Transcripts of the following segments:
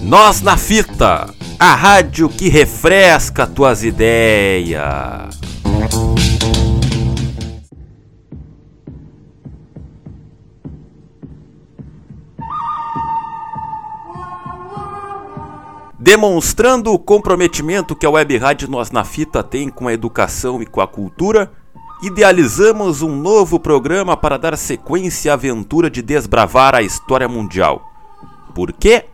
Nós na Fita, a rádio que refresca tuas ideias. Demonstrando o comprometimento que a Web Rádio Nós na Fita tem com a educação e com a cultura, idealizamos um novo programa para dar sequência à aventura de desbravar a história mundial. Por quê?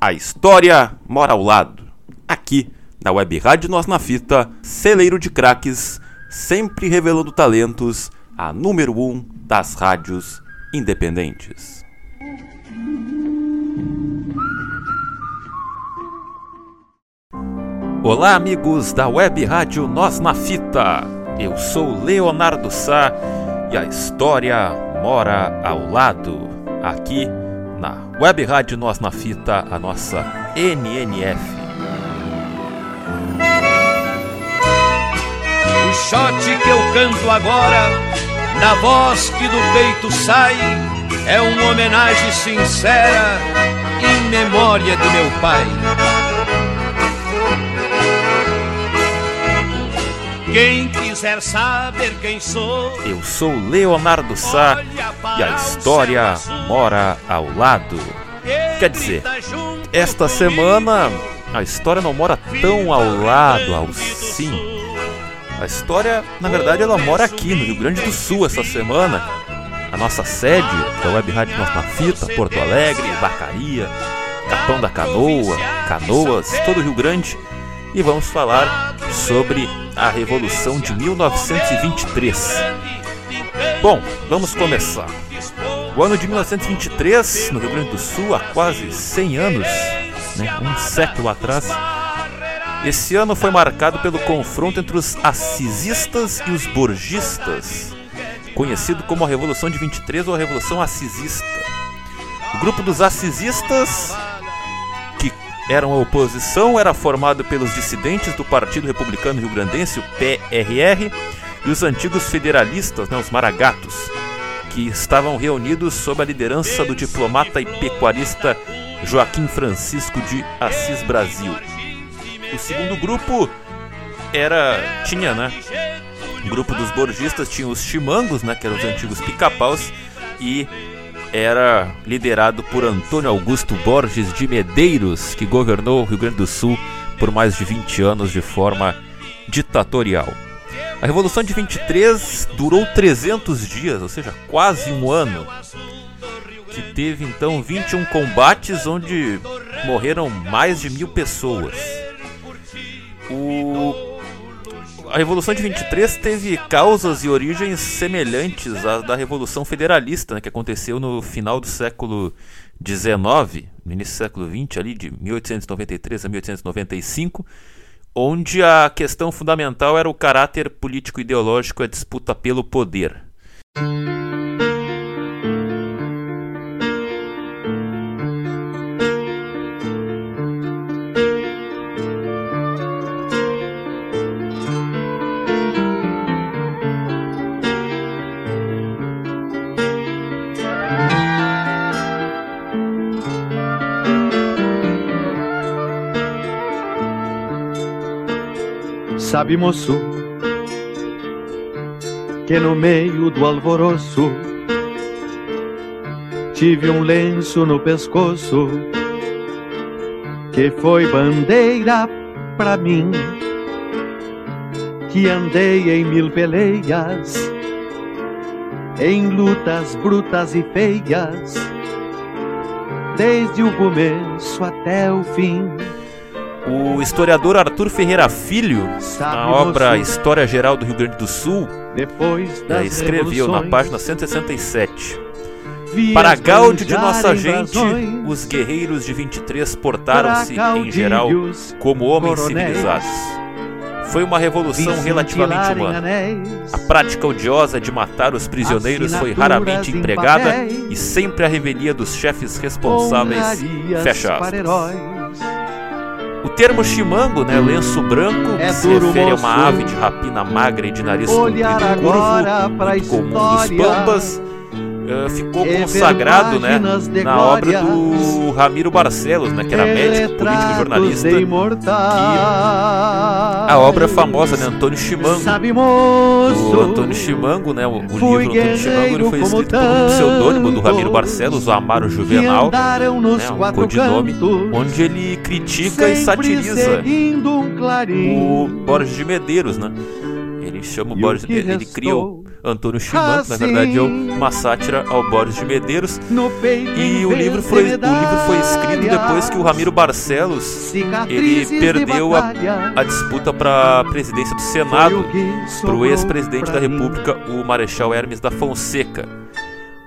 A história mora ao lado. Aqui, na Web Rádio Nós na Fita, celeiro de craques, sempre revelando talentos, a número um das rádios independentes. Olá, amigos da Web Rádio Nós na Fita. Eu sou Leonardo Sá e a história mora ao lado. Aqui na Web Rádio Nós na Fita, a nossa NNF. O shot que eu canto agora, na voz que do peito sai, é uma homenagem sincera em memória de meu pai. Quem quiser saber quem sou, Eu sou Leonardo Sá e a história mora ao lado. Quer dizer, esta semana a história não mora tão ao lado, ao sim. A história, na verdade, ela mora aqui no Rio Grande do Sul essa semana. A nossa sede da Web Rádio Nós na Fita, Porto Alegre, Vacaria, Capão da Canoa, Canoas, todo o Rio Grande. E vamos falar sobre a Revolução de 1923. Bom, vamos começar. O ano de 1923, no Rio Grande do Sul, há quase 100 anos, né, um século atrás, esse ano foi marcado pelo confronto entre os assisistas e os borgistas, conhecido como a Revolução de 23 ou a Revolução Assisista. O grupo dos assisistas, eram a oposição, era formado pelos dissidentes do Partido Republicano Rio Grandense, o PRR, e os antigos federalistas, né, os maragatos, que estavam reunidos sob a liderança do diplomata e pecuarista Joaquim Francisco de Assis Brasil. O segundo grupo era tinha, né? O grupo dos borgistas tinha os chimangos, né, que eram os antigos pica-paus e era liderado por Antônio Augusto Borges de Medeiros, que governou o Rio Grande do Sul por mais de 20 anos de forma ditatorial. A Revolução de 23 durou 300 dias, ou seja, quase um ano, que teve então 21 combates onde morreram mais de mil pessoas. O... A Revolução de 23 teve causas e origens semelhantes à da Revolução Federalista, né, que aconteceu no final do século XIX, no início do século XX, ali de 1893 a 1895, onde a questão fundamental era o caráter político-ideológico e a disputa pelo poder. Sabe, moço, que no meio do alvoroço tive um lenço no pescoço que foi bandeira pra mim. Que andei em mil peleias, em lutas brutas e feias, desde o começo até o fim. O historiador Arthur Ferreira Filho, na obra História Geral do Rio Grande do Sul, das escreveu na página 167. vi Para gáudio de nossa gente, os guerreiros de 23 portaram-se, em geral, como homens civilizados. Foi uma revolução relativamente humana. A prática odiosa de matar os prisioneiros foi raramente em empregada e sempre a revelia dos chefes responsáveis. Fecha aspas. O termo chimango, né, lenço branco, é se refere a uma ave de rapina magra e de nariz comprido e curvo, muito comum dos pampas, uh, ficou consagrado né, na obra do Ramiro Barcelos, né, que era médico, político e jornalista. a obra famosa, né, Antônio Chimango. O Antônio Chimango, né, o, o livro Antônio Chimango ele foi escrito por um pseudônimo do Ramiro Barcelos, o Amaro Juvenal, né, um codinome, onde ele critica e satiriza o Borges de Medeiros, né? Ele chama o Borges, ele, ele cria o Antônio Chiman, na verdade é uma sátira ao Borges de Medeiros. E o livro, foi, o livro foi escrito depois que o Ramiro Barcelos ele perdeu a, a disputa para a presidência do Senado para o ex-presidente da República, o Marechal Hermes da Fonseca.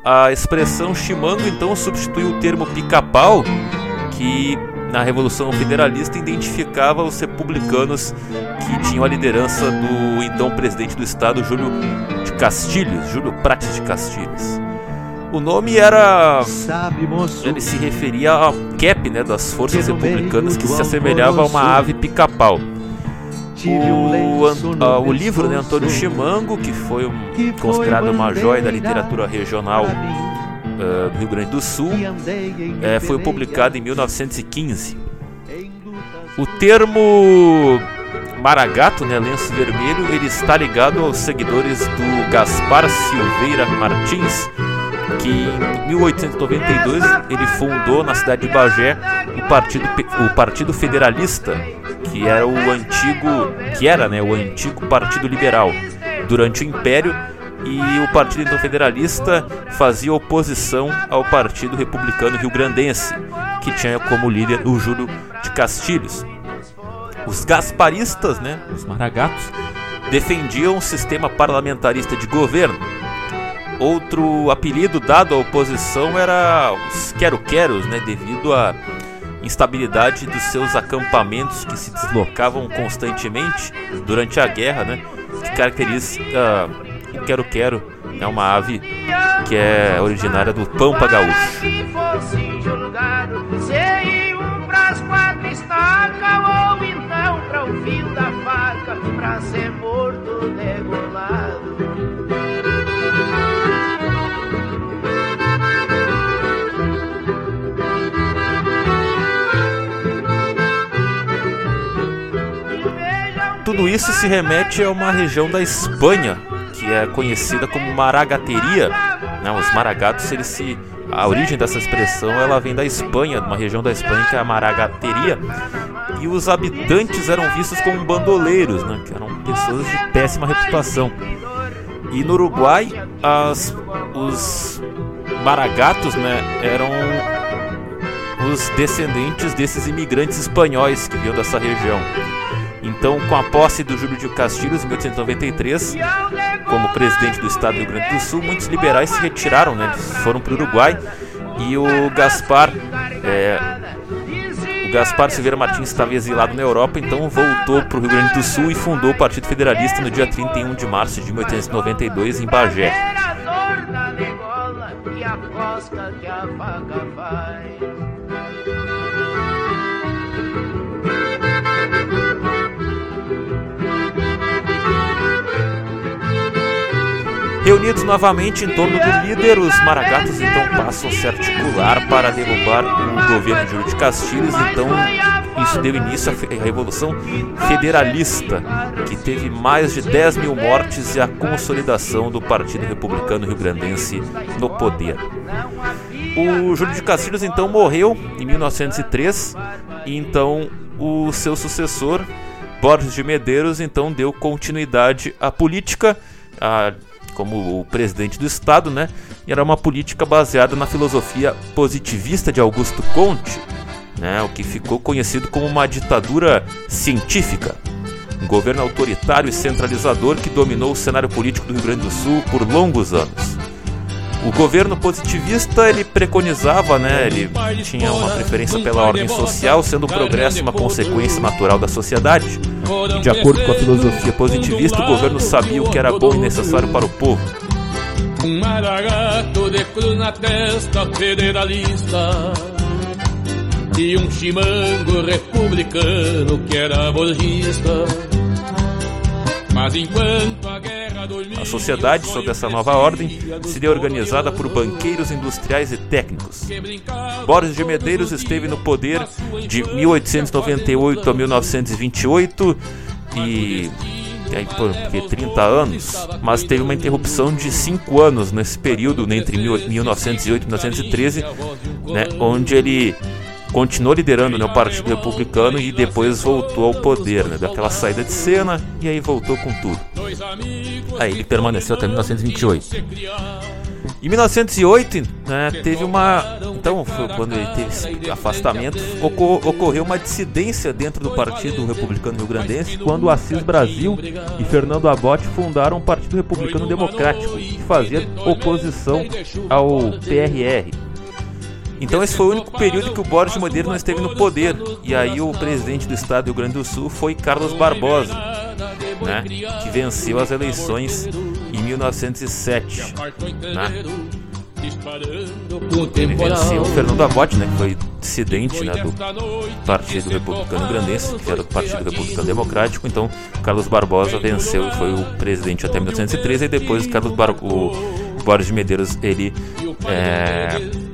A expressão chimango então substitui o termo pica-pau, que na Revolução Federalista identificava os republicanos que tinham a liderança do então presidente do estado, Júlio de Castilhos, Júlio Prates de Castilhos. O nome era. Ele se referia ao cap né, das forças republicanas que se assemelhava a uma ave pica-pau. O, uh, o livro né, Antônio Chimango, que foi um, considerado uma joia da literatura regional uh, do Rio Grande do Sul, uh, foi publicado em 1915. O termo maragato, né, lenço vermelho, ele está ligado aos seguidores do Gaspar Silveira Martins, que em 1892 ele fundou na cidade de Bagé o Partido, o Partido Federalista, que era o antigo, que era, né, o antigo Partido Liberal. Durante o Império, e o Partido então, Federalista fazia oposição ao Partido Republicano Rio-Grandense, que tinha como líder o Júlio de Castilhos. Os gasparistas, né, os maragatos, defendiam um sistema parlamentarista de governo. Outro apelido dado à oposição era os quero-queros, né, devido à instabilidade dos seus acampamentos que se deslocavam constantemente durante a guerra, né, que caracteriza uh, o quero-quero é uma ave que é originária do Pampa Gaúcho. ou então pra o fio da faca pra ser morto degolado. Tudo isso se remete a uma região da Espanha, que é conhecida como maragateria. Né? Os maragatos, eles se a origem dessa expressão ela vem da Espanha, de uma região da Espanha que é a maragateria. E os habitantes eram vistos como bandoleiros, né? que eram pessoas de péssima reputação. E no Uruguai, as, os maragatos né, eram os descendentes desses imigrantes espanhóis que vinham dessa região. Então, com a posse do Júlio de Castilhos em 1893, como presidente do estado do Rio Grande do Sul, muitos liberais se retiraram, né? foram para o Uruguai e o Gaspar, é, o Gaspar Silveira Martins estava exilado na Europa, então voltou para o Rio Grande do Sul e fundou o Partido Federalista no dia 31 de março de 1892 em Bagé. Reunidos novamente em torno do líder, os maragatos então passam a se articular para derrubar o governo de Júlio de Castilhos. Então, isso deu início à Revolução Federalista, que teve mais de 10 mil mortes e a consolidação do Partido Republicano Rio-Grandense no poder. O Júlio de Castilhos então morreu em 1903 e então o seu sucessor, Borges de Medeiros, então deu continuidade à política. A como o presidente do Estado, né? E era uma política baseada na filosofia positivista de Augusto Conte, né? O que ficou conhecido como uma ditadura científica. Um governo autoritário e centralizador que dominou o cenário político do Rio Grande do Sul por longos anos. O governo positivista ele preconizava, né, ele tinha uma preferência pela ordem social, sendo o progresso uma consequência natural da sociedade. E de acordo com a filosofia positivista, o governo sabia o que era bom e necessário para o povo. Um maragato de cruz na testa federalista e um chimango republicano que era bolsista. Mas enquanto a sociedade, sob essa nova ordem, seria organizada por banqueiros industriais e técnicos. Borges de Medeiros esteve no poder de 1898 a 1928 e aí por 30 anos, mas teve uma interrupção de 5 anos nesse período, entre 1908 e 1913, né, onde ele continuou liderando né, o Partido Republicano e depois voltou ao poder, né, daquela saída de cena e aí voltou com tudo. Aí ele permaneceu até 1928. Em 1908, né, teve uma. Então, quando ele teve esse afastamento, ocor ocorreu uma dissidência dentro do Partido Republicano Rio Grandense quando Assis Brasil e Fernando Abbott fundaram o Partido Republicano Democrático, que fazia oposição ao PRR. Então esse foi o único período que o de Medeiros não esteve no poder. E aí o presidente do estado do Rio Grande do Sul foi Carlos Barbosa, né, que venceu as eleições em 1907. Né. Ele venceu o Fernando Abbott, né, que foi dissidente né, do Partido Republicano Grandense, que era do Partido Republicano Democrático. Então, Carlos Barbosa venceu e foi o presidente até 1913. E depois, Carlos Bar o Boris de Medeiros ele é,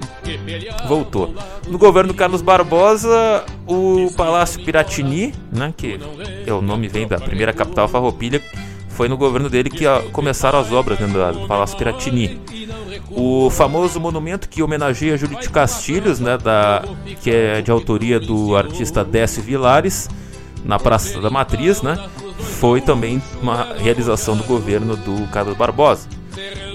voltou. No governo Carlos Barbosa, o Palácio Piratini, né, que é o nome vem da primeira capital farroupilha, foi no governo dele que começaram as obras dentro do Palácio Piratini. O famoso monumento que homenageia Judite Castilhos, né, da, que é de autoria do artista Décio Vilares, na Praça da Matriz, né, foi também uma realização do governo do Carlos Barbosa.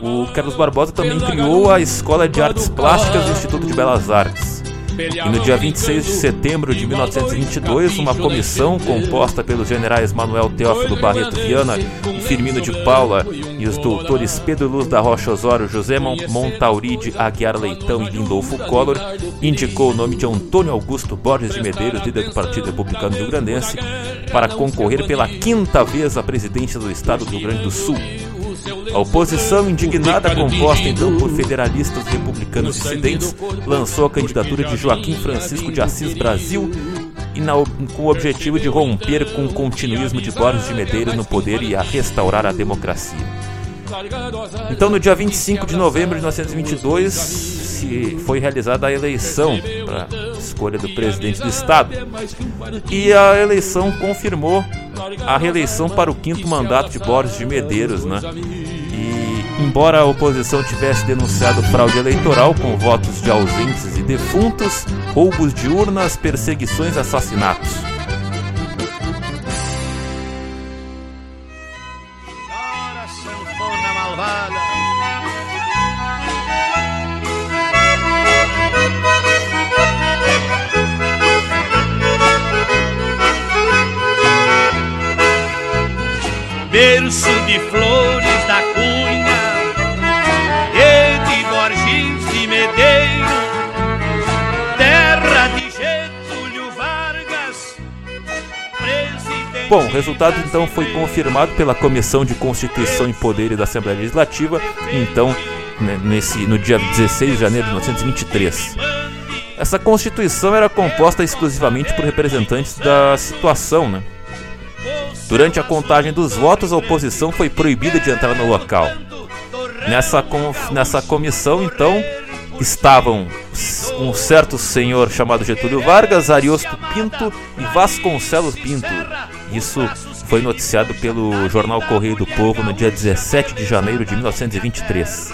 O Carlos Barbosa também criou a Escola de Artes Plásticas do Instituto de Belas Artes. E no dia 26 de setembro de 1922, uma comissão composta pelos generais Manuel Teófilo Barreto Viana e Firmino de Paula e os doutores Pedro Luz da Rocha Osório, José Montauri de Aguiar Leitão e Lindolfo Collor, indicou o nome de Antônio Augusto Borges de Medeiros, líder do Partido Republicano Rio Grandense, para concorrer pela quinta vez à presidência do Estado do Rio Grande do Sul. A oposição indignada, composta então por federalistas republicanos dissidentes, lançou a candidatura de Joaquim Francisco de Assis Brasil na, com o objetivo de romper com o continuismo de Borges de Medeiros no poder e a restaurar a democracia. Então, no dia 25 de novembro de 1922, se foi realizada a eleição para escolha do presidente do estado. E a eleição confirmou a reeleição para o quinto mandato de Borges de Medeiros, né? E embora a oposição tivesse denunciado fraude eleitoral com votos de ausentes e defuntos, roubos de urnas, perseguições assassinatos. De flores da cunha e de Borges de Medeiro, terra de Getúlio Vargas, presidente. Bom, o resultado então foi confirmado pela Comissão de Constituição e Poderes da Assembleia Legislativa, então né, nesse, no dia 16 de janeiro de 1923. Essa Constituição era composta exclusivamente por representantes da situação, né? Durante a contagem dos votos, a oposição foi proibida de entrar no local. Nessa, com, nessa comissão, então, estavam um certo senhor chamado Getúlio Vargas, Ariosto Pinto e Vasconcelos Pinto. Isso foi noticiado pelo jornal Correio do Povo no dia 17 de janeiro de 1923.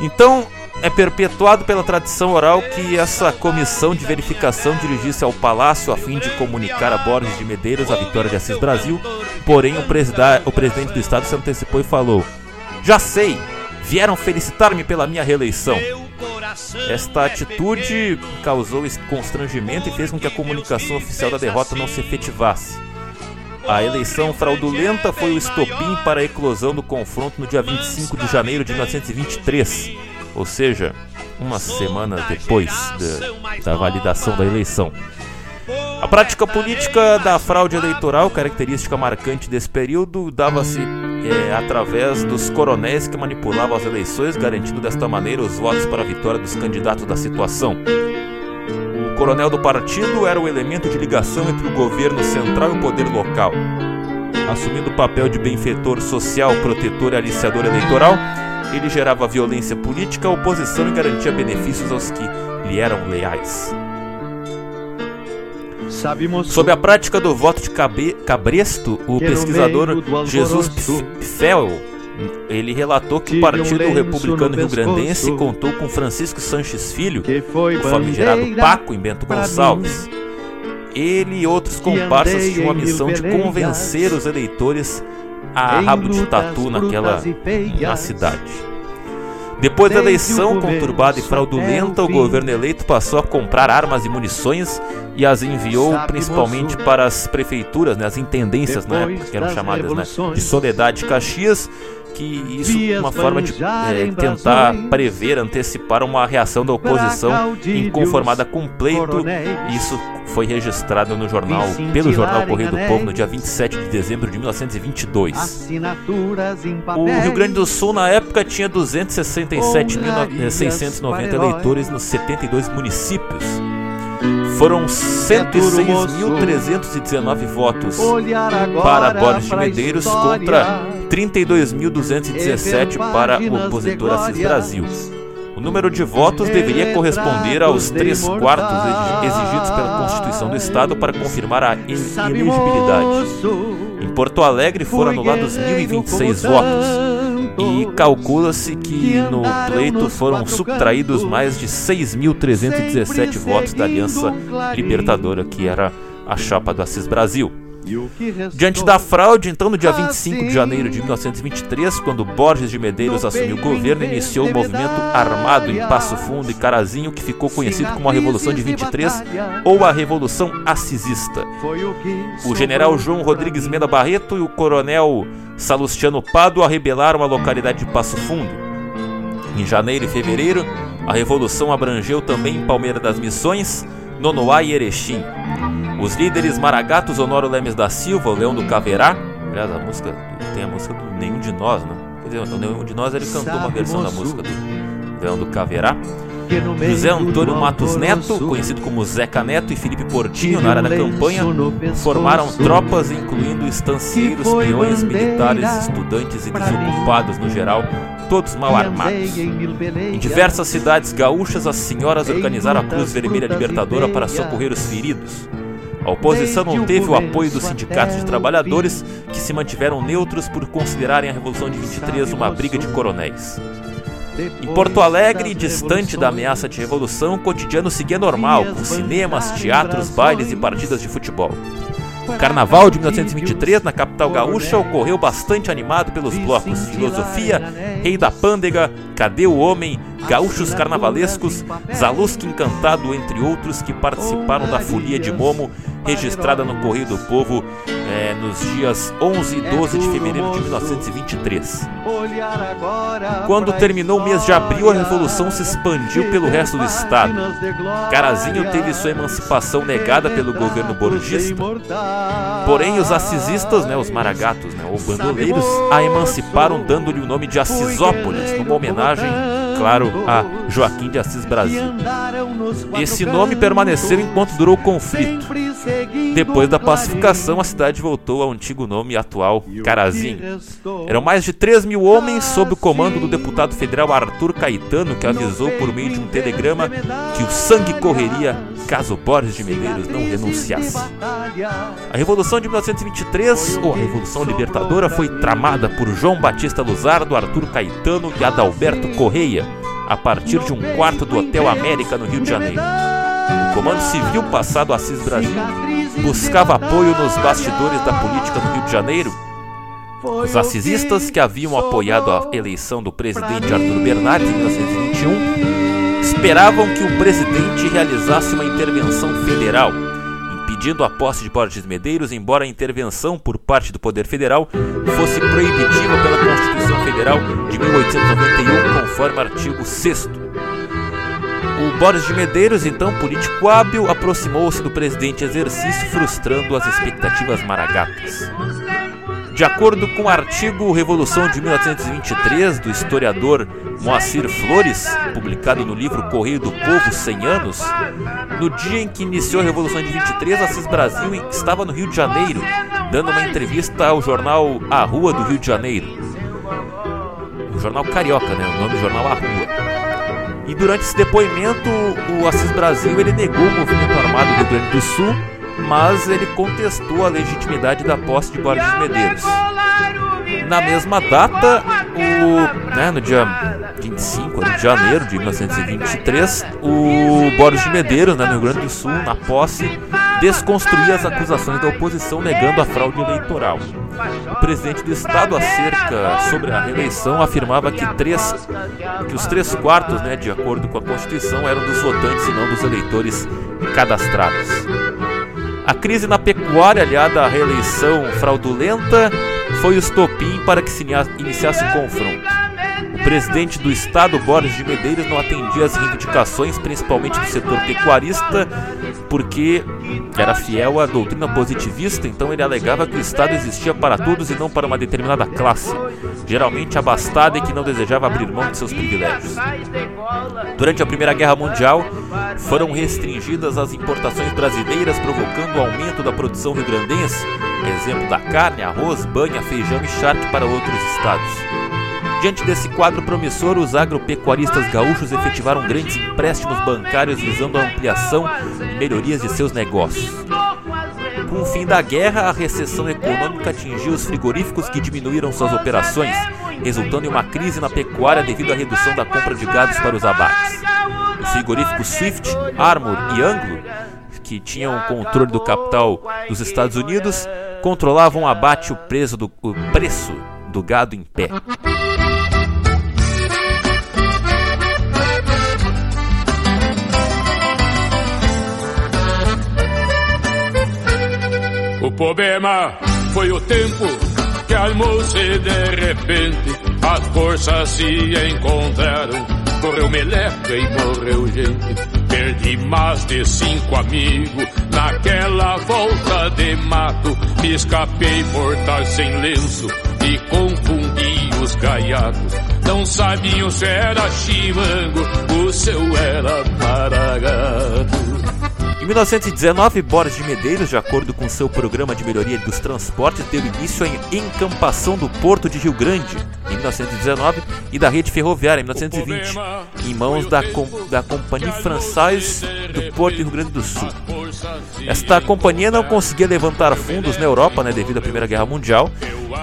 Então, é perpetuado pela tradição oral que essa comissão de verificação dirigisse ao palácio a fim de comunicar a Borges de Medeiros a vitória de Assis Brasil, porém o, o presidente do estado se antecipou e falou: Já sei, vieram felicitar-me pela minha reeleição. Esta atitude causou constrangimento e fez com que a comunicação oficial da derrota não se efetivasse. A eleição fraudulenta foi o estopim para a eclosão do confronto no dia 25 de janeiro de 1923 ou seja, uma semana depois da, da validação da eleição. A prática política da fraude eleitoral, característica marcante desse período, dava-se é, através dos coronéis que manipulavam as eleições, garantindo desta maneira os votos para a vitória dos candidatos da situação. coronel do partido era o elemento de ligação entre o governo central e o poder local. Assumindo o papel de benfeitor social, protetor e aliciador eleitoral, ele gerava violência política, oposição e garantia benefícios aos que lhe eram leais. Sob a prática do voto de cabresto, o pesquisador Jesus Pfel ele relatou que o Partido Republicano Rio Grandense contou com Francisco Sanches Filho, o famigerado Paco em Bento Gonçalves. Ele e outros comparsas tinham a missão de convencer os eleitores a rabo de tatu naquela na cidade. Depois da eleição conturbada e fraudulenta, o governo eleito passou a comprar armas e munições e as enviou principalmente para as prefeituras, né, as intendências na época, que eram chamadas né, de Soledade e Caxias, que isso é uma forma de é, tentar prever, antecipar uma reação da oposição inconformada com pleito. Isso foi registrado no jornal, pelo jornal Correio do Povo no dia 27 de dezembro de 1922. O Rio Grande do Sul na época tinha 267.690 eleitores nos 72 municípios. Foram 106.319 votos. para Boris de Medeiros contra 32.217 para o opositor Assis Brasil. O número de votos deveria corresponder aos três quartos exigidos pela Constituição do Estado para confirmar a elegibilidade. Em Porto Alegre foram anulados 1.026 votos e calcula-se que no pleito foram subtraídos mais de 6.317 votos da Aliança Libertadora, que era a chapa do Assis Brasil. Diante da fraude, então, no dia 25 de janeiro de 1923, quando Borges de Medeiros assumiu o governo, iniciou o movimento armado em Passo Fundo e Carazinho, que ficou conhecido como a Revolução de 23 ou a Revolução Assisista. O general João Rodrigues Mena Barreto e o coronel Salustiano Pádua rebelaram a localidade de Passo Fundo. Em janeiro e fevereiro, a revolução abrangeu também Palmeira das Missões, Nonoá e Erechim. Os líderes Maragatos Honório Lemes da Silva, Leão do Caverá, aliás, a música tem a música do Nenhum de Nós, né? Quer dizer, o Nenhum de Nós ele cantou uma versão da música do Leão do Caverá. José Antônio Matos Neto, conhecido como Zeca Neto e Felipe Portinho na área da campanha, formaram tropas incluindo estancieiros, peões, militares, estudantes e desocupados no geral, todos mal armados. Em diversas cidades gaúchas, as senhoras organizaram a Cruz Vermelha Libertadora para socorrer os feridos. A oposição não teve o apoio dos sindicatos de trabalhadores, que se mantiveram neutros por considerarem a Revolução de 23 uma briga de coronéis. Em Porto Alegre, distante da ameaça de revolução, o cotidiano seguia normal, com cinemas, teatros, bailes e partidas de futebol. O carnaval de 1923 na capital gaúcha ocorreu bastante animado pelos blocos. Filosofia, Rei da Pândega, Cadê o Homem, Gaúchos Carnavalescos, Zaluski Encantado, entre outros que participaram da Folia de Momo registrada no Correio do Povo nos dias 11 e 12 de fevereiro de 1923. Quando terminou o mês de abril, a revolução se expandiu pelo resto do estado. Carazinho teve sua emancipação negada pelo governo borgista. Porém, os assisistas, né, os maragatos, né, ou bandoleiros, a emanciparam dando-lhe o nome de Assisópolis, numa homenagem claro, a Joaquim de Assis Brasil. Esse nome permaneceu enquanto durou o conflito. Depois da pacificação, a cidade voltou ao antigo nome atual, Carazinho. Eram mais de 3 mil homens sob o comando do deputado federal Arthur Caetano, que avisou por meio de um telegrama que o sangue correria caso Borges de Medeiros não renunciasse. A Revolução de 1923, ou a Revolução Libertadora, foi tramada por João Batista Luzardo, Arthur Caetano e Adalberto Correia, a partir de um quarto do Hotel América no Rio de Janeiro. O Comando Civil passado Assis Brasil buscava apoio nos bastidores da política no Rio de Janeiro. Os assisistas que haviam apoiado a eleição do presidente Arthur Bernardes em 1921 esperavam que o presidente realizasse uma intervenção federal, impedindo a posse de Borges Medeiros, embora a intervenção por parte do Poder Federal fosse proibitiva pela Constituição Federal de 1891, conforme artigo 6 o Boris de Medeiros, então político hábil, aproximou-se do presidente exercício, frustrando as expectativas maragatas. De acordo com o artigo Revolução de 1823 do historiador Moacir Flores, publicado no livro Correio do Povo 100 anos, no dia em que iniciou a Revolução de 23, Assis Brasil estava no Rio de Janeiro, dando uma entrevista ao jornal A Rua do Rio de Janeiro. O jornal Carioca, né? O nome do jornal A Rua. E durante esse depoimento, o Assis Brasil ele negou o movimento armado do Rio Grande do Sul mas ele contestou a legitimidade da posse de Borges de Medeiros. Na mesma data, o, né, no dia 25 de janeiro de 1923, o Borges de Medeiros, né, no Rio Grande do Sul, na posse, desconstruía as acusações da oposição negando a fraude eleitoral. O presidente do estado, acerca sobre a reeleição, afirmava que, três, que os três quartos, né, de acordo com a Constituição, eram dos votantes e não dos eleitores cadastrados. A crise na pecuária, aliada à reeleição fraudulenta, foi o estopim para que se iniciasse o confronto. Presidente do estado, Borges de Medeiros, não atendia às reivindicações, principalmente do setor pecuarista, porque era fiel à doutrina positivista, então ele alegava que o estado existia para todos e não para uma determinada classe, geralmente abastada e que não desejava abrir mão de seus privilégios. Durante a Primeira Guerra Mundial, foram restringidas as importações brasileiras, provocando o aumento da produção rio-grandense, exemplo da carne, arroz, banha, feijão e charque para outros estados. Diante desse quadro promissor, os agropecuaristas gaúchos efetivaram grandes empréstimos bancários visando a ampliação e melhorias de seus negócios. Com o fim da guerra, a recessão econômica atingiu os frigoríficos que diminuíram suas operações, resultando em uma crise na pecuária devido à redução da compra de gados para os abates. Os frigoríficos Swift, Armor e Anglo, que tinham o controle do capital dos Estados Unidos, controlavam o abate o, do, o preço do gado em pé. O problema foi o tempo que armou-se de repente. As forças se encontraram. Morreu meleca e morreu gente. Perdi mais de cinco amigos naquela volta de mato. Me escapei mortal sem lenço e confundi os gaiatos. Não sabiam se era chimango, o seu era maragato. Em 1919, Boris de Medeiros, de acordo com seu programa de melhoria dos transportes, deu início à encampação do Porto de Rio Grande, em 1919, e da rede ferroviária, em 1920, em mãos da, com, da Companhia Française do Porto de Rio Grande do Sul. Esta companhia não conseguia levantar fundos na Europa, né, devido à Primeira Guerra Mundial,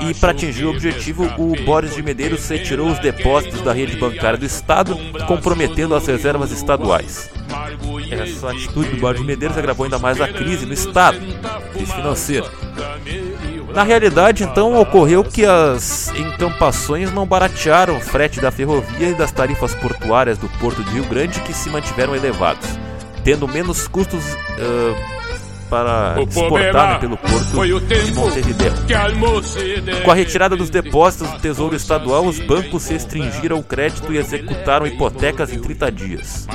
e para atingir o objetivo, o Boris de Medeiros retirou os depósitos da rede bancária do Estado, comprometendo as reservas estaduais. Essa atitude do de Medeiros agravou ainda mais a crise no Estado, crise financeira. Na realidade, então, ocorreu que as encampações não baratearam o frete da ferrovia e das tarifas portuárias do Porto de Rio Grande, que se mantiveram elevados, tendo menos custos uh, para exportar né, pelo porto de Montevideo. Com a retirada dos depósitos do Tesouro Estadual, os bancos restringiram o crédito e executaram hipotecas em 30 dias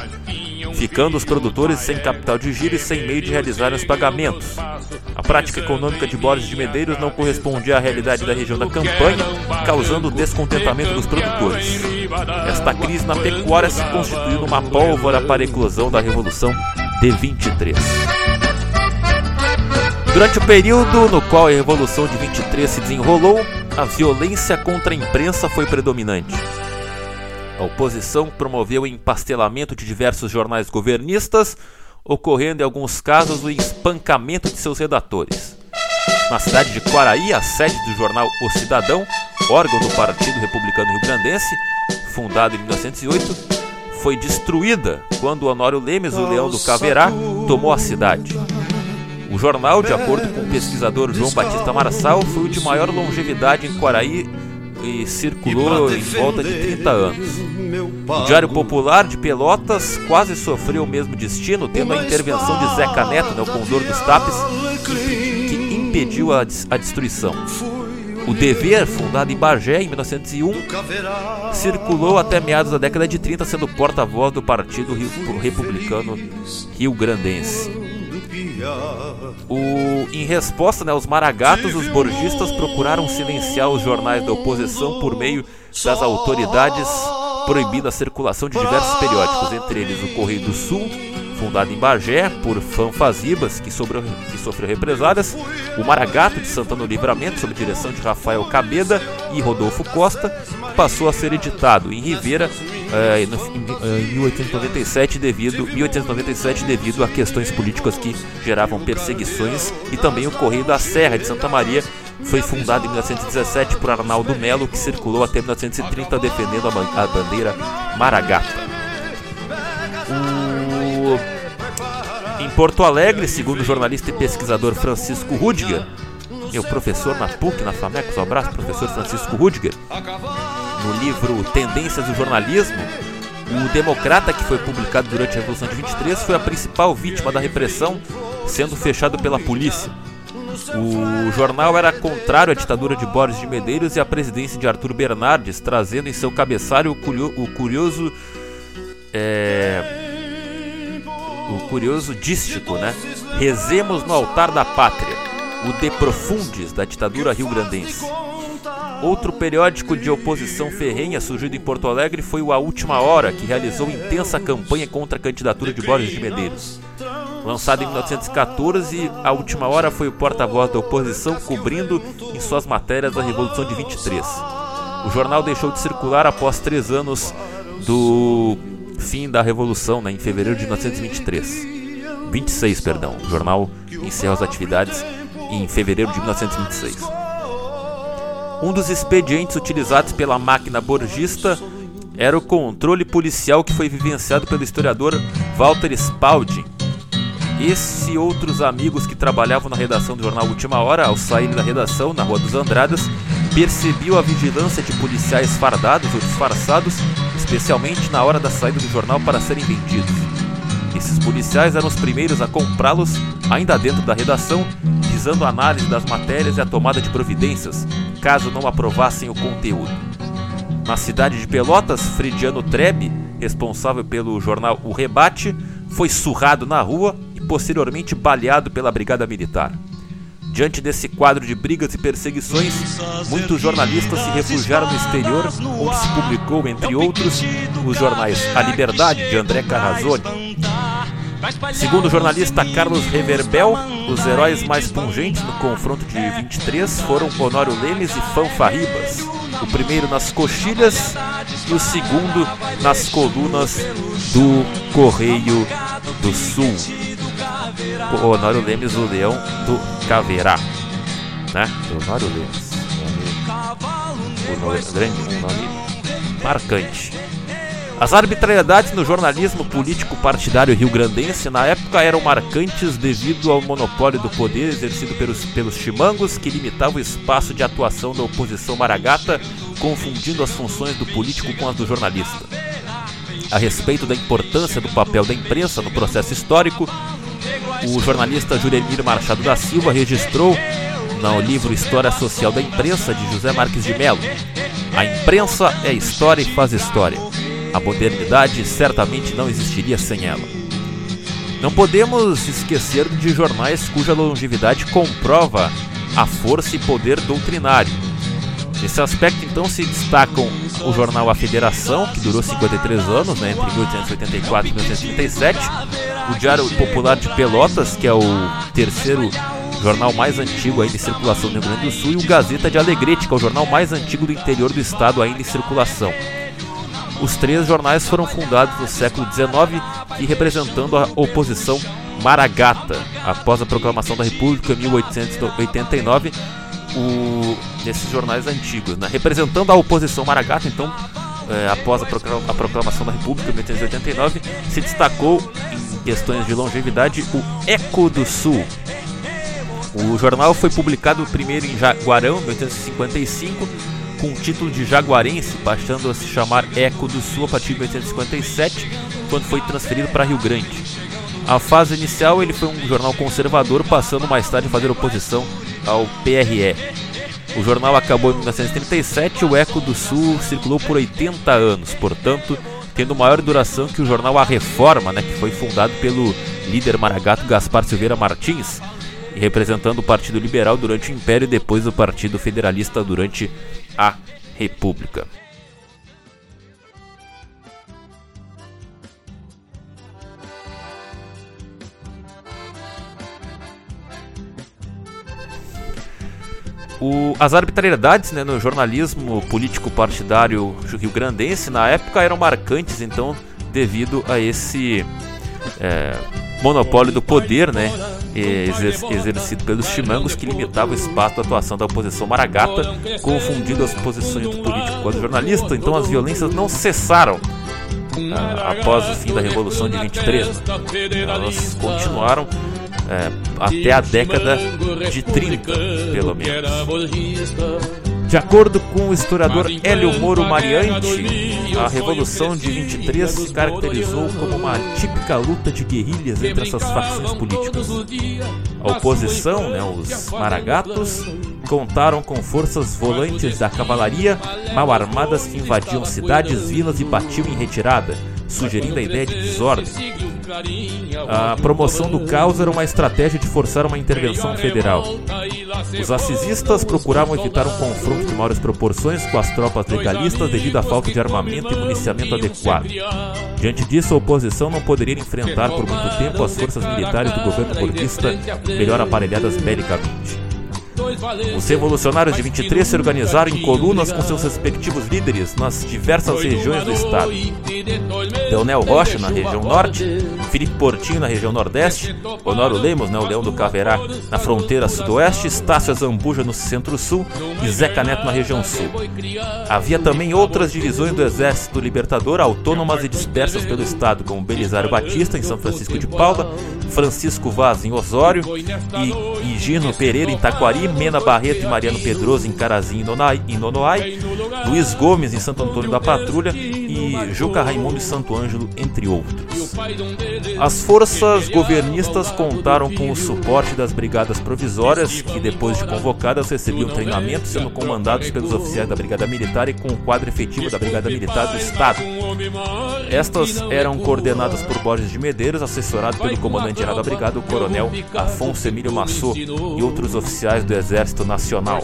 ficando os produtores sem capital de giro e sem meio de realizar os pagamentos. A prática econômica de Borges de Medeiros não correspondia à realidade da região da campanha, causando descontentamento dos produtores. Esta crise na pecuária se constituiu numa pólvora para a eclosão da Revolução de 23. Durante o período no qual a Revolução de 23 se desenrolou, a violência contra a imprensa foi predominante. A oposição promoveu o empastelamento de diversos jornais governistas, ocorrendo em alguns casos o espancamento de seus redatores. Na cidade de Quaraí, a sede do jornal O Cidadão, órgão do Partido Republicano Rio Grandense, fundado em 1908, foi destruída quando Honório Lemes, o Leão do Caverá, tomou a cidade. O jornal, de acordo com o pesquisador João Batista Marçal, foi o de maior longevidade em Quaraí e circulou em volta de 30 anos. O Diário Popular de Pelotas quase sofreu o mesmo destino, tendo a intervenção de Zeca Neto, né, o condor dos Tapes, que, que impediu a, a destruição. O Dever, fundado em Bagé em 1901, circulou até meados da década de 30, sendo porta-voz do Partido Republicano Rio Grandense. O, em resposta, né, os maragatos, os borgistas procuraram silenciar os jornais da oposição por meio das autoridades proibindo a circulação de diversos periódicos, entre eles o Correio do Sul, fundado em Bagé por fanfazibas que, que sofreu represálias, o Maragato de Santana do Livramento, sob direção de Rafael Cabeda e Rodolfo Costa, passou a ser editado em Rivera eh, em 1897 devido, 1897 devido a questões políticas que geravam perseguições e também o Correio da Serra de Santa Maria foi fundado em 1917 por Arnaldo Melo, que circulou até 1930 defendendo a bandeira Maragata. O... Em Porto Alegre, segundo o jornalista e pesquisador Francisco Rudiger, meu professor na PUC, na FAMECOS, um abraço, professor Francisco Rudiger, no livro Tendências do Jornalismo, o Democrata, que foi publicado durante a Revolução de 23, foi a principal vítima da repressão, sendo fechado pela polícia. O jornal era contrário à ditadura de Boris de Medeiros e à presidência de Arthur Bernardes, trazendo em seu cabeçalho o curioso. É, o curioso dístico, né? Rezemos no altar da pátria, o De Profundis da ditadura rio-grandense. Outro periódico de oposição ferrenha surgido em Porto Alegre foi o A Última Hora, que realizou intensa campanha contra a candidatura de Boris de Medeiros. Lançado em 1914, A Última Hora foi o porta-voz da oposição cobrindo em suas matérias a Revolução de 23. O jornal deixou de circular após três anos do fim da Revolução, né, em fevereiro de 1923. 26, perdão. O jornal encerra as atividades em fevereiro de 1926. Um dos expedientes utilizados pela máquina borgista era o controle policial que foi vivenciado pelo historiador Walter Spalding esse e outros amigos que trabalhavam na redação do jornal Última Hora, ao sair da redação na Rua dos Andradas, percebiam a vigilância de policiais fardados ou disfarçados, especialmente na hora da saída do jornal para serem vendidos. Esses policiais eram os primeiros a comprá-los, ainda dentro da redação, visando a análise das matérias e a tomada de providências, caso não aprovassem o conteúdo. Na cidade de Pelotas, Frediano Trebe, responsável pelo jornal O Rebate, foi surrado na rua posteriormente baleado pela Brigada Militar. Diante desse quadro de brigas e perseguições, muitos jornalistas se refugiaram no exterior, onde se publicou, entre outros, os jornais A Liberdade, de André Carrazone. Segundo o jornalista Carlos Reverbel, os heróis mais pungentes no confronto de 23 foram Honório Lemes e Fanfarribas. O primeiro nas coxilhas e o segundo nas colunas do Correio do Sul o Honório Lemes, o leão do Caveirá. Né? Honório Lemes. Um nome, grande, um nome marcante. As arbitrariedades no jornalismo político partidário rio-grandense na época eram marcantes devido ao monopólio do poder exercido pelos, pelos chimangos que limitava o espaço de atuação da oposição maragata, confundindo as funções do político com as do jornalista. A respeito da importância do papel da imprensa no processo histórico, o jornalista Juremir Machado da Silva registrou no livro História Social da Imprensa de José Marques de Mello. A imprensa é história e faz história. A modernidade certamente não existiria sem ela. Não podemos esquecer de jornais cuja longevidade comprova a força e poder doutrinário. Nesse aspecto, então, se destacam o jornal A Federação, que durou 53 anos, né, entre 1884 e 1937, o Diário Popular de Pelotas, que é o terceiro jornal mais antigo ainda em circulação no Rio Grande do Sul, e o Gazeta de Alegrete, que é o jornal mais antigo do interior do estado ainda em circulação. Os três jornais foram fundados no século XIX e representando a oposição maragata. Após a proclamação da República em 1889, o, nesses jornais antigos, né? representando a oposição maragata, então, é, após a, a, proclamação da República em 1889, se destacou em questões de longevidade o Eco do Sul. O jornal foi publicado primeiro em Jaguarão, em 1855, com o título de Jaguarense, passando a se chamar Eco do Sul a partir de 1857, quando foi transferido para Rio Grande. A fase inicial ele foi um jornal conservador, passando mais tarde a fazer oposição ao PRE. O jornal acabou em 1937 o Eco do Sul circulou por 80 anos, portanto, tendo maior duração que o jornal A Reforma, né, que foi fundado pelo líder maragato Gaspar Silveira Martins, e representando o Partido Liberal durante o Império e depois o Partido Federalista durante a República. O, as arbitrariedades né, no jornalismo político partidário rio-grandense na época eram marcantes, então, devido a esse é, monopólio do poder né, exercido pelos chimangos que limitava o espaço de atuação da oposição maragata, confundindo as posições do político com as do jornalista. Então, as violências não cessaram ah, após o fim da Revolução de 23. Né? Elas continuaram é, até a década de 30, pelo menos. De acordo com o historiador Hélio Moro Mariante, a Revolução de 23 se caracterizou como uma típica luta de guerrilhas entre essas facções políticas. A oposição, né, os maragatos, contaram com forças volantes da cavalaria mal armadas que invadiam cidades, vilas e batiam em retirada, sugerindo a ideia de desordem. A promoção do caos era uma estratégia de forçar uma intervenção federal. Os assisistas procuravam evitar um confronto de maiores proporções com as tropas legalistas devido à falta de armamento e municiamento adequado. Diante disso, a oposição não poderia enfrentar por muito tempo as forças militares do governo burguista melhor aparelhadas belicamente. Os revolucionários de 23 se organizaram em colunas com seus respectivos líderes nas diversas regiões do estado. Leonel Rocha, na região norte, Felipe Portinho, na região nordeste, Honório Lemos, né, o Leão do Caverá, na fronteira sudoeste, Estácio Zambuja, no centro-sul e Zeca Neto, na região sul. Havia também outras divisões do Exército Libertador autônomas e dispersas pelo estado, como Belisário Batista, em São Francisco de Paula, Francisco Vaz, em Osório, e Higino Pereira, em Taquari, Mena Barreto e Mariano Pedroso em Carazinho e Nonoai, Luiz Gomes em Santo Antônio da Patrulha e Juca Raimundo e Santo Ângelo, entre outros. As forças governistas contaram com o suporte das brigadas provisórias, que depois de convocadas recebiam treinamento, sendo comandados pelos oficiais da Brigada Militar e com o quadro efetivo da Brigada Militar do Estado. Estas eram coordenadas por Borges de Medeiros, assessorado pelo comandante-geral da Brigada, o Coronel Afonso Emílio Massot, e outros oficiais do Exército Nacional.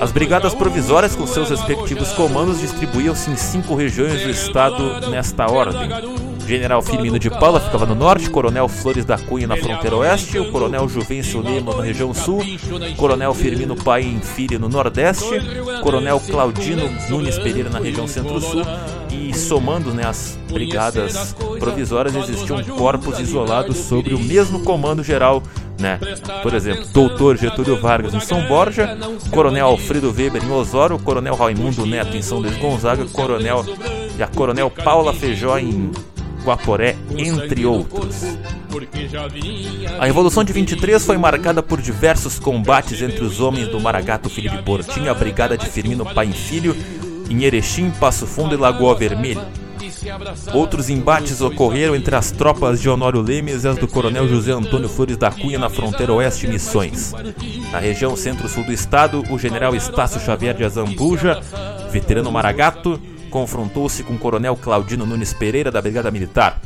As brigadas provisórias, com seus respectivos comandos, distribuíam-se em cinco regiões do estado nesta ordem. General Firmino de Paula ficava no norte, Coronel Flores da Cunha na fronteira oeste, o Coronel Juvencio Lima na região sul, Coronel Firmino Paim Filho no nordeste, Coronel Claudino Nunes Pereira na região centro-sul. e somando né, as brigadas provisórias existiam corpos isolados sobre o mesmo comando geral né? Por exemplo, Doutor Getúlio Vargas em São Borja, Coronel Alfredo Weber em Osório, Coronel Raimundo Neto em São Luís Gonzaga, Coronel e a Coronel Paula Feijó em Guaporé, entre outros. A Revolução de 23 foi marcada por diversos combates entre os homens do Maragato Felipe Portinho, a Brigada de Firmino Pai Filho, em Erechim, Passo Fundo e Lagoa Vermelha. Outros embates ocorreram entre as tropas de Honório Lemes e as do coronel José Antônio Flores da Cunha na fronteira oeste Missões. Na região centro-sul do estado, o general Estácio Xavier de Azambuja, veterano maragato, confrontou-se com o coronel Claudino Nunes Pereira da Brigada Militar.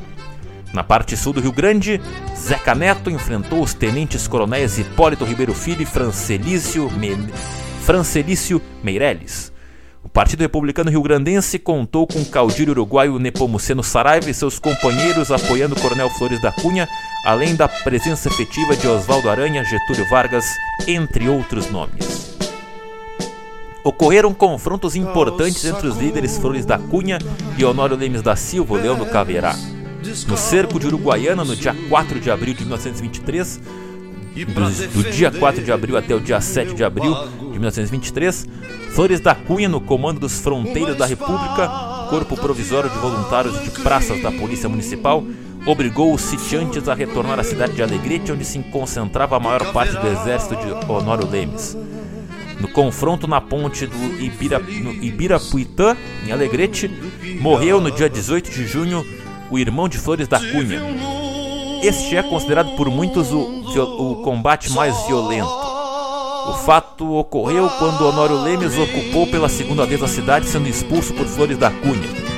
Na parte sul do Rio Grande, Zeca Neto enfrentou os tenentes coronéis Hipólito Ribeiro Filho e Francelício, Me... Francelício Meirelles. O Partido Republicano Rio-Grandense contou com o caudilho uruguaio Nepomuceno Saraiva e seus companheiros apoiando o Coronel Flores da Cunha, além da presença efetiva de Oswaldo Aranha, Getúlio Vargas, entre outros nomes. Ocorreram confrontos importantes entre os líderes Flores da Cunha e Honório Lemes da Silva, Leão do Caverá. No cerco de Uruguaiana, no dia 4 de abril de 1923, do, do dia 4 de abril até o dia 7 de abril de 1923, Flores da Cunha, no comando dos Fronteiros da República, Corpo Provisório de Voluntários de Praças da Polícia Municipal, obrigou os sitiantes a retornar à cidade de Alegrete, onde se concentrava a maior parte do exército de Honório Lemes. No confronto na ponte do Ibira, Ibirapuitã, em Alegrete, morreu no dia 18 de junho o irmão de Flores da Cunha. Este é considerado por muitos o, o combate mais violento. O fato ocorreu quando Honório Lemes ocupou pela segunda vez a cidade, sendo expulso por Flores da Cunha.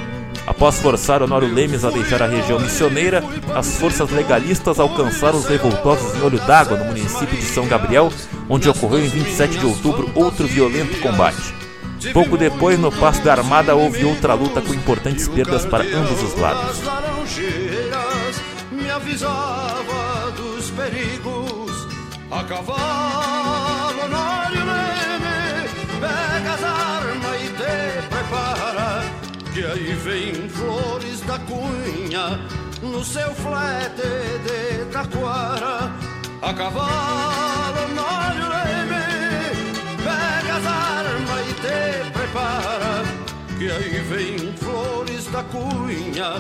Após forçar Honório Lemes a deixar a região missioneira, as forças legalistas alcançaram os revoltosos em Olho d'Água, no município de São Gabriel, onde ocorreu em 27 de outubro outro violento combate. Pouco depois, no Passo da Armada, houve outra luta com importantes perdas para ambos os lados. A cavalo, que aí vem flores da cunha, no seu flete de taquara, a cavalo, pega as armas e te prepara, que aí vem flores da cunha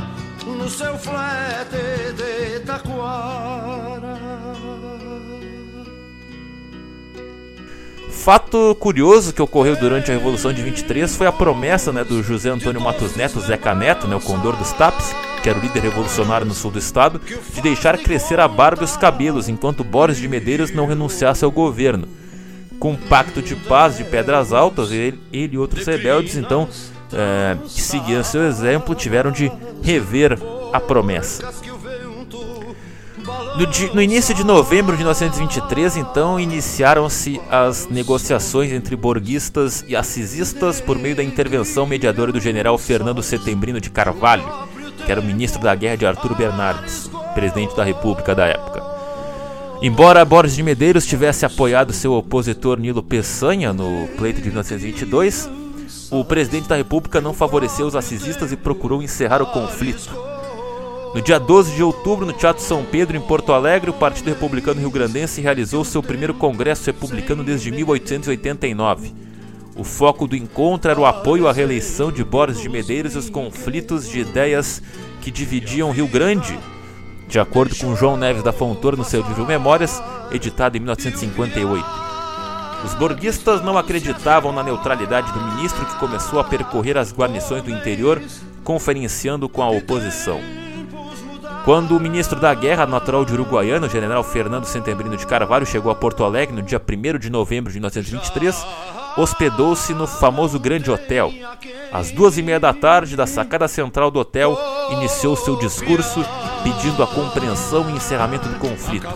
no seu flete de taquara. Fato curioso que ocorreu durante a Revolução de 23 foi a promessa né, do José Antônio Matos Neto, Zeca Neto, né, o condor dos TAPs, que era o líder revolucionário no sul do estado, de deixar crescer a barba e os cabelos enquanto Boris de Medeiros não renunciasse ao governo com um pacto de paz de Pedras Altas, ele, ele e outros rebeldes, então, é, que seguiam seu exemplo, tiveram de rever a promessa. No, no, início de novembro de 1923, então, iniciaram-se as negociações entre borguistas e assisistas por meio da intervenção mediadora do general Fernando Setembrino de Carvalho, que era o ministro da guerra de Arthur Bernardes, presidente da República da época. Embora Borges de Medeiros tivesse apoiado seu opositor Nilo Peçanha no pleito de 1922, o presidente da República não favoreceu os assisistas e procurou encerrar o conflito. No dia 12 de outubro, no Teatro São Pedro, em Porto Alegre, o Partido Republicano Rio Grandense realizou seu primeiro congresso republicano desde 1889. O foco do encontro era o apoio à reeleição de Borges de Medeiros e os conflitos de ideias que dividiam Rio Grande, de acordo com João Neves da Fontoura no seu livro Memórias, editado em 1958. Os borguistas não acreditavam na neutralidade do ministro que começou a percorrer as guarnições do interior, conferenciando com a oposição. Quando o ministro da Guerra, natural de Uruguaiano, o general Fernando Setembrino de Carvalho, chegou a Porto Alegre no dia 1 de novembro de 1923, hospedou-se no famoso Grande Hotel. Às duas e meia da tarde, da sacada central do hotel, iniciou seu discurso pedindo a compreensão e encerramento do conflito.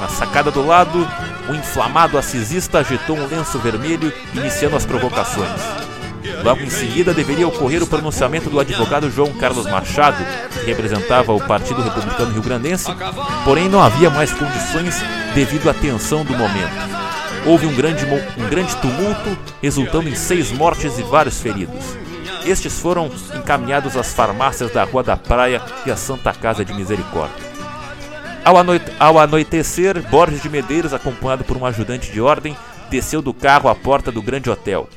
Na sacada do lado, o inflamado assisista agitou um lenço vermelho, iniciando as provocações. Logo em seguida deveria ocorrer o pronunciamento do advogado João Carlos Machado, que representava o Partido Republicano Rio Grandense, porém não havia mais condições devido à tensão do momento. Houve um grande, um grande tumulto, resultando em seis mortes e vários feridos. Estes foram encaminhados às farmácias da Rua da Praia e à Santa Casa de Misericórdia. Ao, anoite ao anoitecer, Borges de Medeiros, acompanhado por um ajudante de ordem, desceu do carro à porta do grande hotel.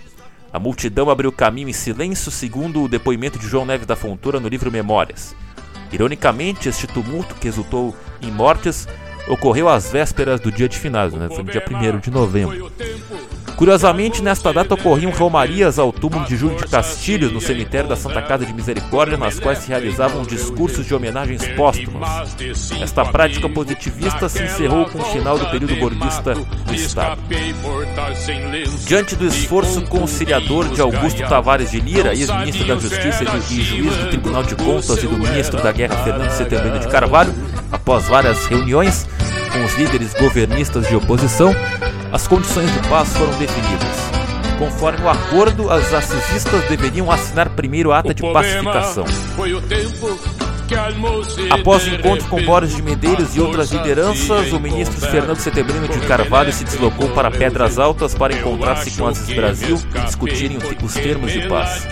A multidão abriu caminho em silêncio, segundo o depoimento de João Neves da Fontoura no livro Memórias. Ironicamente, este tumulto, que resultou em mortes, ocorreu às vésperas do dia de finados, né? no dia 1 de novembro. Curiosamente, nesta data ocorriam romarias ao túmulo de Júlio de Castilhos no cemitério da Santa Casa de Misericórdia, nas quais se realizavam discursos de homenagens póstumas. Esta prática positivista se encerrou com o final do período borguista do Estado. Diante do esforço conciliador de Augusto Tavares de Lira, ex-ministro da Justiça e juiz do Tribunal de Contas e do ministro da Guerra Fernando Setembrino de Carvalho, após várias reuniões com os líderes governistas de oposição, as condições de paz foram definidas. Conforme o acordo, as assisistas deveriam assinar primeiro a ata de pacificação. Após o encontro com Boris de Medeiros e outras lideranças, o ministro Fernando Setembrino de Carvalho se deslocou para Pedras Altas para encontrar-se com Assis Brasil e discutirem os termos de paz.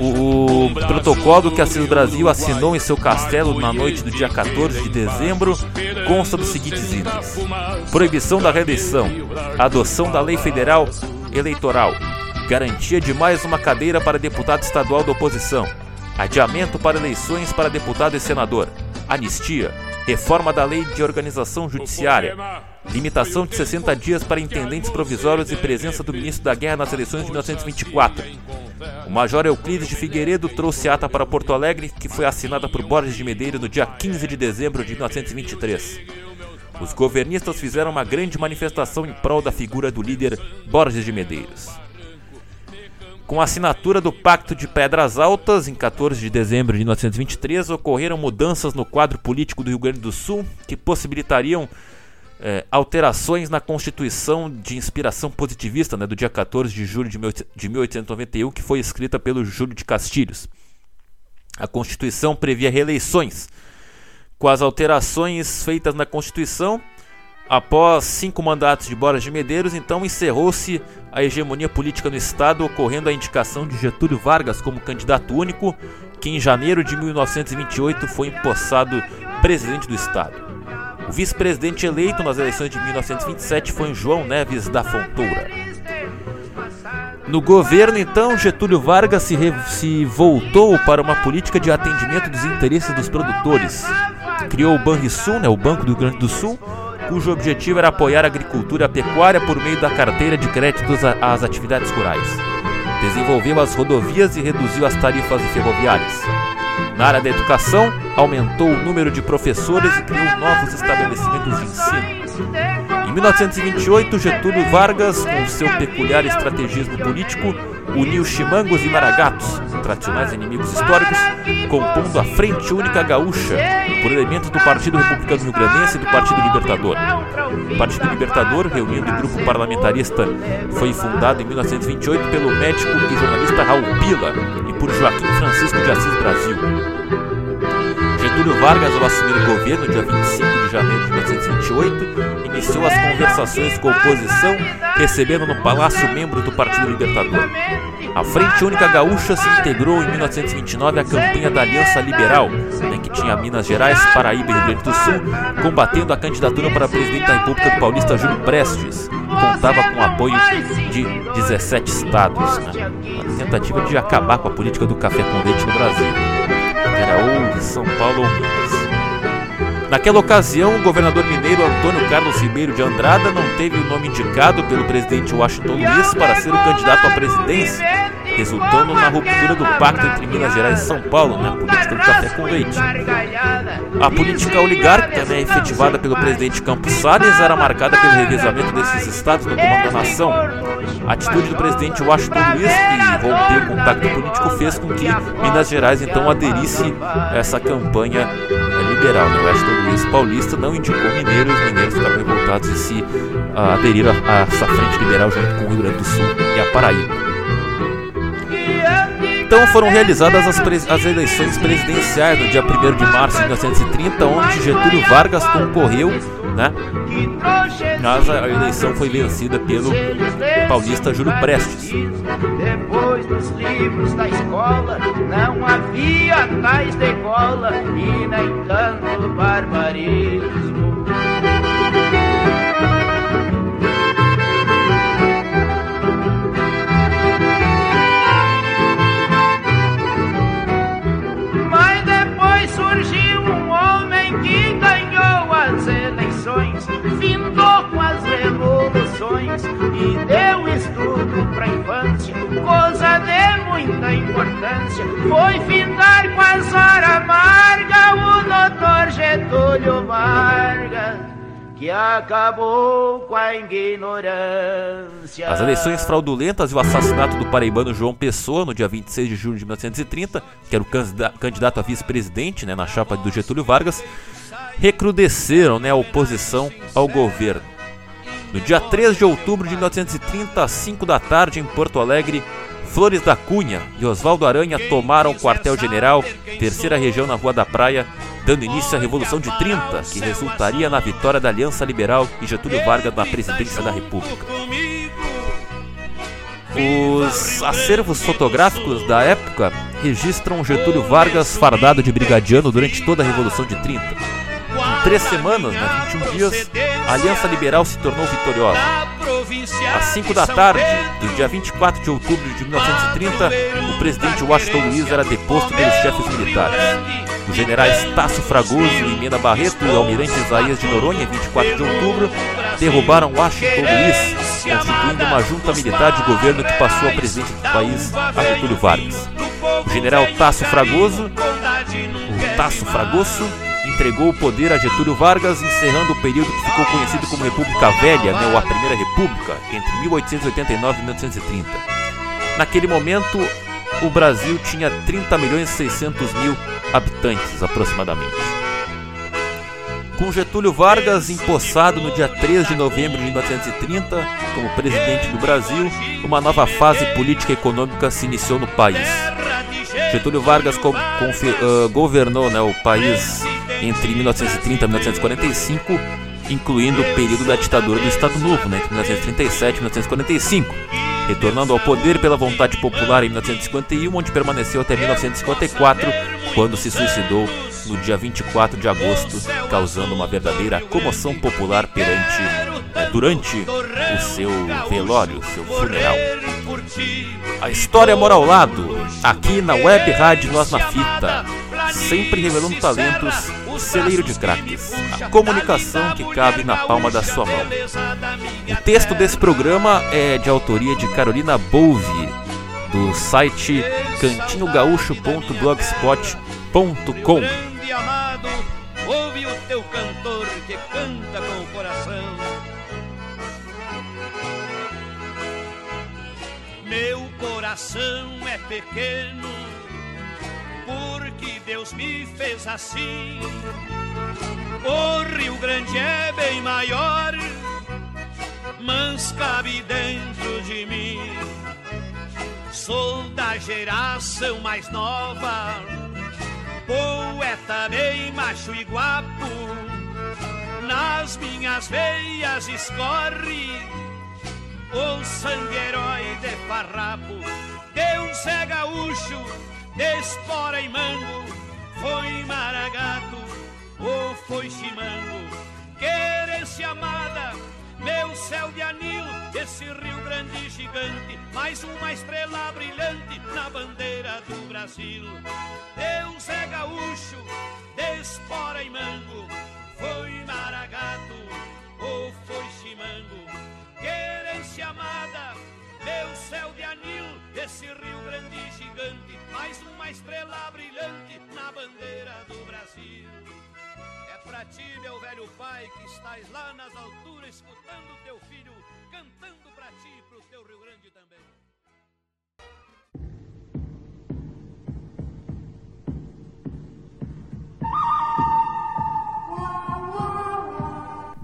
O protocolo que Assis Brasil assinou em seu castelo na noite do dia 14 de dezembro consta dos seguintes itens: proibição da reeleição, adoção da lei federal eleitoral, garantia de mais uma cadeira para deputado estadual da oposição, adiamento para eleições para deputado e senador, anistia, reforma da lei de organização judiciária, limitação de 60 dias para intendentes provisórios e presença do ministro da Guerra nas eleições de 1924. O Major Euclides de Figueiredo trouxe ata para Porto Alegre, que foi assinada por Borges de Medeiro no dia 15 de dezembro de 1923. Os governistas fizeram uma grande manifestação em prol da figura do líder Borges de Medeiros. Com a assinatura do Pacto de Pedras Altas, em 14 de dezembro de 1923, ocorreram mudanças no quadro político do Rio Grande do Sul que possibilitariam é, alterações na Constituição de inspiração positivista né, do dia 14 de julho de 1891, que foi escrita pelo Júlio de Castilhos. A Constituição previa reeleições. Com as alterações feitas na Constituição, Após cinco mandatos de Boras de Medeiros, então encerrou-se a hegemonia política no Estado, ocorrendo a indicação de Getúlio Vargas como candidato único, que em janeiro de 1928 foi empossado presidente do Estado. O vice-presidente eleito nas eleições de 1927 foi João Neves da Fontoura. No governo, então, Getúlio Vargas se, se voltou para uma política de atendimento dos interesses dos produtores. Criou o Banrisul, né, o Banco do Rio Grande do Sul, cujo objetivo era apoiar a agricultura pecuária por meio da carteira de créditos às atividades rurais. Desenvolveu as rodovias e reduziu as tarifas ferroviárias. Na área da educação, aumentou o número de professores e criou novos estabelecimentos de ensino. Em 1928, Getúlio Vargas, com seu peculiar estrategismo político, uniu chimangos e maragatos, tradicionais inimigos históricos, compondo a Frente Única Gaúcha, por elementos do Partido Republicano Rio Grandense e do Partido Libertador. O Partido Libertador, reunindo o grupo parlamentarista, foi fundado em 1928 pelo médico e jornalista Raul Pila e por Joaquim Francisco de Assis Brasil. Getúlio Vargas, ao assumir o governo, dia 25 de janeiro de 1928, iniciou as conversações com a oposição, recebendo no Palácio membro do Partido Libertador. A Frente Única Gaúcha se integrou em 1929 à campanha da Aliança Liberal, né, que tinha Minas Gerais, Paraíba e Rio Grande do Sul, combatendo a candidatura para presidente da República do Paulista Júlio Prestes. Contava com o apoio de 17 estados, né, tentativa de acabar com a política do café com leite no Brasil ou São Paulo ou Minas. Naquela ocasião, o governador mineiro Antônio Carlos Ribeiro de Andrada não teve o nome indicado pelo presidente Washington Luiz para ser o candidato à presidência, resultando na ruptura do pacto entre Minas Gerais e São Paulo, na política do café com leite. A política oligárquica, né, efetivada pelo presidente Campos Salles, era marcada pelo revezamento desses estados no comando da nação. A atitude do presidente Washington Luiz, que rompeu o contato político, fez com que Minas Gerais então aderisse a essa campanha liberal. Né? Washington Luiz paulista não indicou mineiros, os mineiros ficaram revoltados e se uh, aderiram a, a essa frente liberal junto com o Rio Grande do Sul e a Paraíba. Então foram realizadas as, as, eleições presidenciais no dia 1 de março de 1930, onde Getúlio Vargas concorreu né? Mas a eleição foi vencida pelo paulista Júlio Prestes. Depois dos livros da escola, não havia tais decola e nem tanto barbarismo. E deu estudo pra infância, coisa de muita importância. Foi findar com as horas amargas o doutor Getúlio Vargas que acabou com a ignorância. As eleições fraudulentas e o assassinato do paraibano João Pessoa no dia 26 de julho de 1930, que era o candidato a vice-presidente né, na chapa do Getúlio Vargas, recrudesceram né, a oposição ao governo. No dia 3 de outubro de 1930, às 5 da tarde, em Porto Alegre, Flores da Cunha e Oswaldo Aranha tomaram o quartel-general, terceira região na Rua da Praia, dando início à Revolução de 30, que resultaria na vitória da Aliança Liberal e Getúlio Vargas na presidência da República. Os acervos fotográficos da época registram Getúlio Vargas fardado de brigadiano durante toda a Revolução de 30 em três semanas, né, 21 dias, a Aliança Liberal se tornou vitoriosa. Às 5 da tarde do dia 24 de outubro de 1930, o presidente Washington Luiz era deposto pelos chefes militares. Os generais Tasso Fragoso e Mena Barreto e o almirante Isaías de Noronha, em 24 de outubro, derrubaram Washington Luiz, constituindo uma junta militar de governo que passou a presidente do país a Getúlio Vargas. O general Tasso Fragoso, o Tasso Fragoso, entregou o poder a Getúlio Vargas, encerrando o período que ficou conhecido como República Velha, né, ou a Primeira República, entre 1889 e 1930. Naquele momento, o Brasil tinha 30 milhões e 600 mil habitantes aproximadamente. Com Getúlio Vargas empossado no dia 3 de novembro de 1930 como presidente do Brasil, uma nova fase política e econômica se iniciou no país. Getúlio Vargas uh, governou né, o país entre 1930 e 1945, incluindo o período da ditadura do Estado Novo, né, entre 1937 e 1945, retornando ao poder pela vontade popular em 1951, onde permaneceu até 1954, quando se suicidou no dia 24 de agosto, causando uma verdadeira comoção popular perante, né, durante o seu velório, seu funeral. A história mora ao lado, aqui na Web Rádio Nós na Fita, sempre revelando talentos, celeiro de craques, a comunicação que cabe na palma da sua mão. O texto desse programa é de autoria de Carolina Bolvi, do site cantinhogaúcho.blogspot.com. Ouve o teu cantor que canta com o coração. Meu coração é pequeno, porque Deus me fez assim. O Rio Grande é bem maior, mas cabe dentro de mim. Sou da geração mais nova, poeta bem macho e guapo. Nas minhas veias escorre o sangue herói de farrapo, Deus é gaúcho, espora e mango, foi maragato ou foi chimango, querência amada, meu céu de anil, esse Rio Grande gigante, mais uma estrela brilhante na bandeira do Brasil. Deus é gaúcho, de espora e mango, foi maragato ou foi chimango, querência amada, meu céu de anil, esse Rio Grande gigante, mais uma estrela brilhante na bandeira do Brasil. É pra ti, meu velho pai, que estás lá nas alturas, escutando teu filho, cantando pra ti e pro teu Rio Grande também.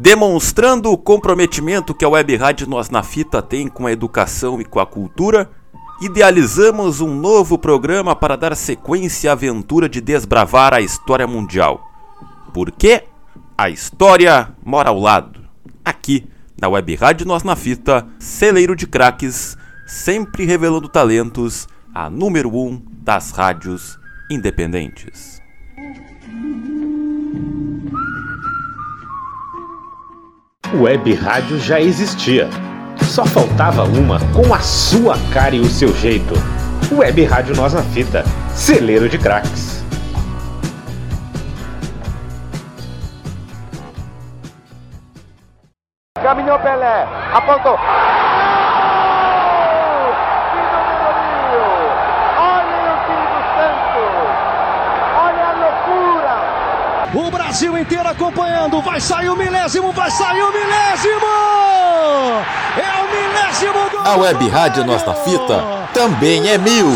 Demonstrando o comprometimento que a Web Rádio Nós na Fita tem com a educação e com a cultura, idealizamos um novo programa para dar sequência à aventura de desbravar a história mundial. Por quê? A história mora ao lado. Aqui, na Web Rádio Nós na Fita, celeiro de craques, sempre revelando talentos, a número um das rádios independentes. Web rádio já existia. Só faltava uma com a sua cara e o seu jeito. Web Rádio Nós na Fita, celeiro de craques. Caminhou Pelé, apontou. O Brasil inteiro acompanhando. Vai sair o milésimo, vai sair o milésimo! É o milésimo gol! A Web Rádio Nossa Fita também é mil.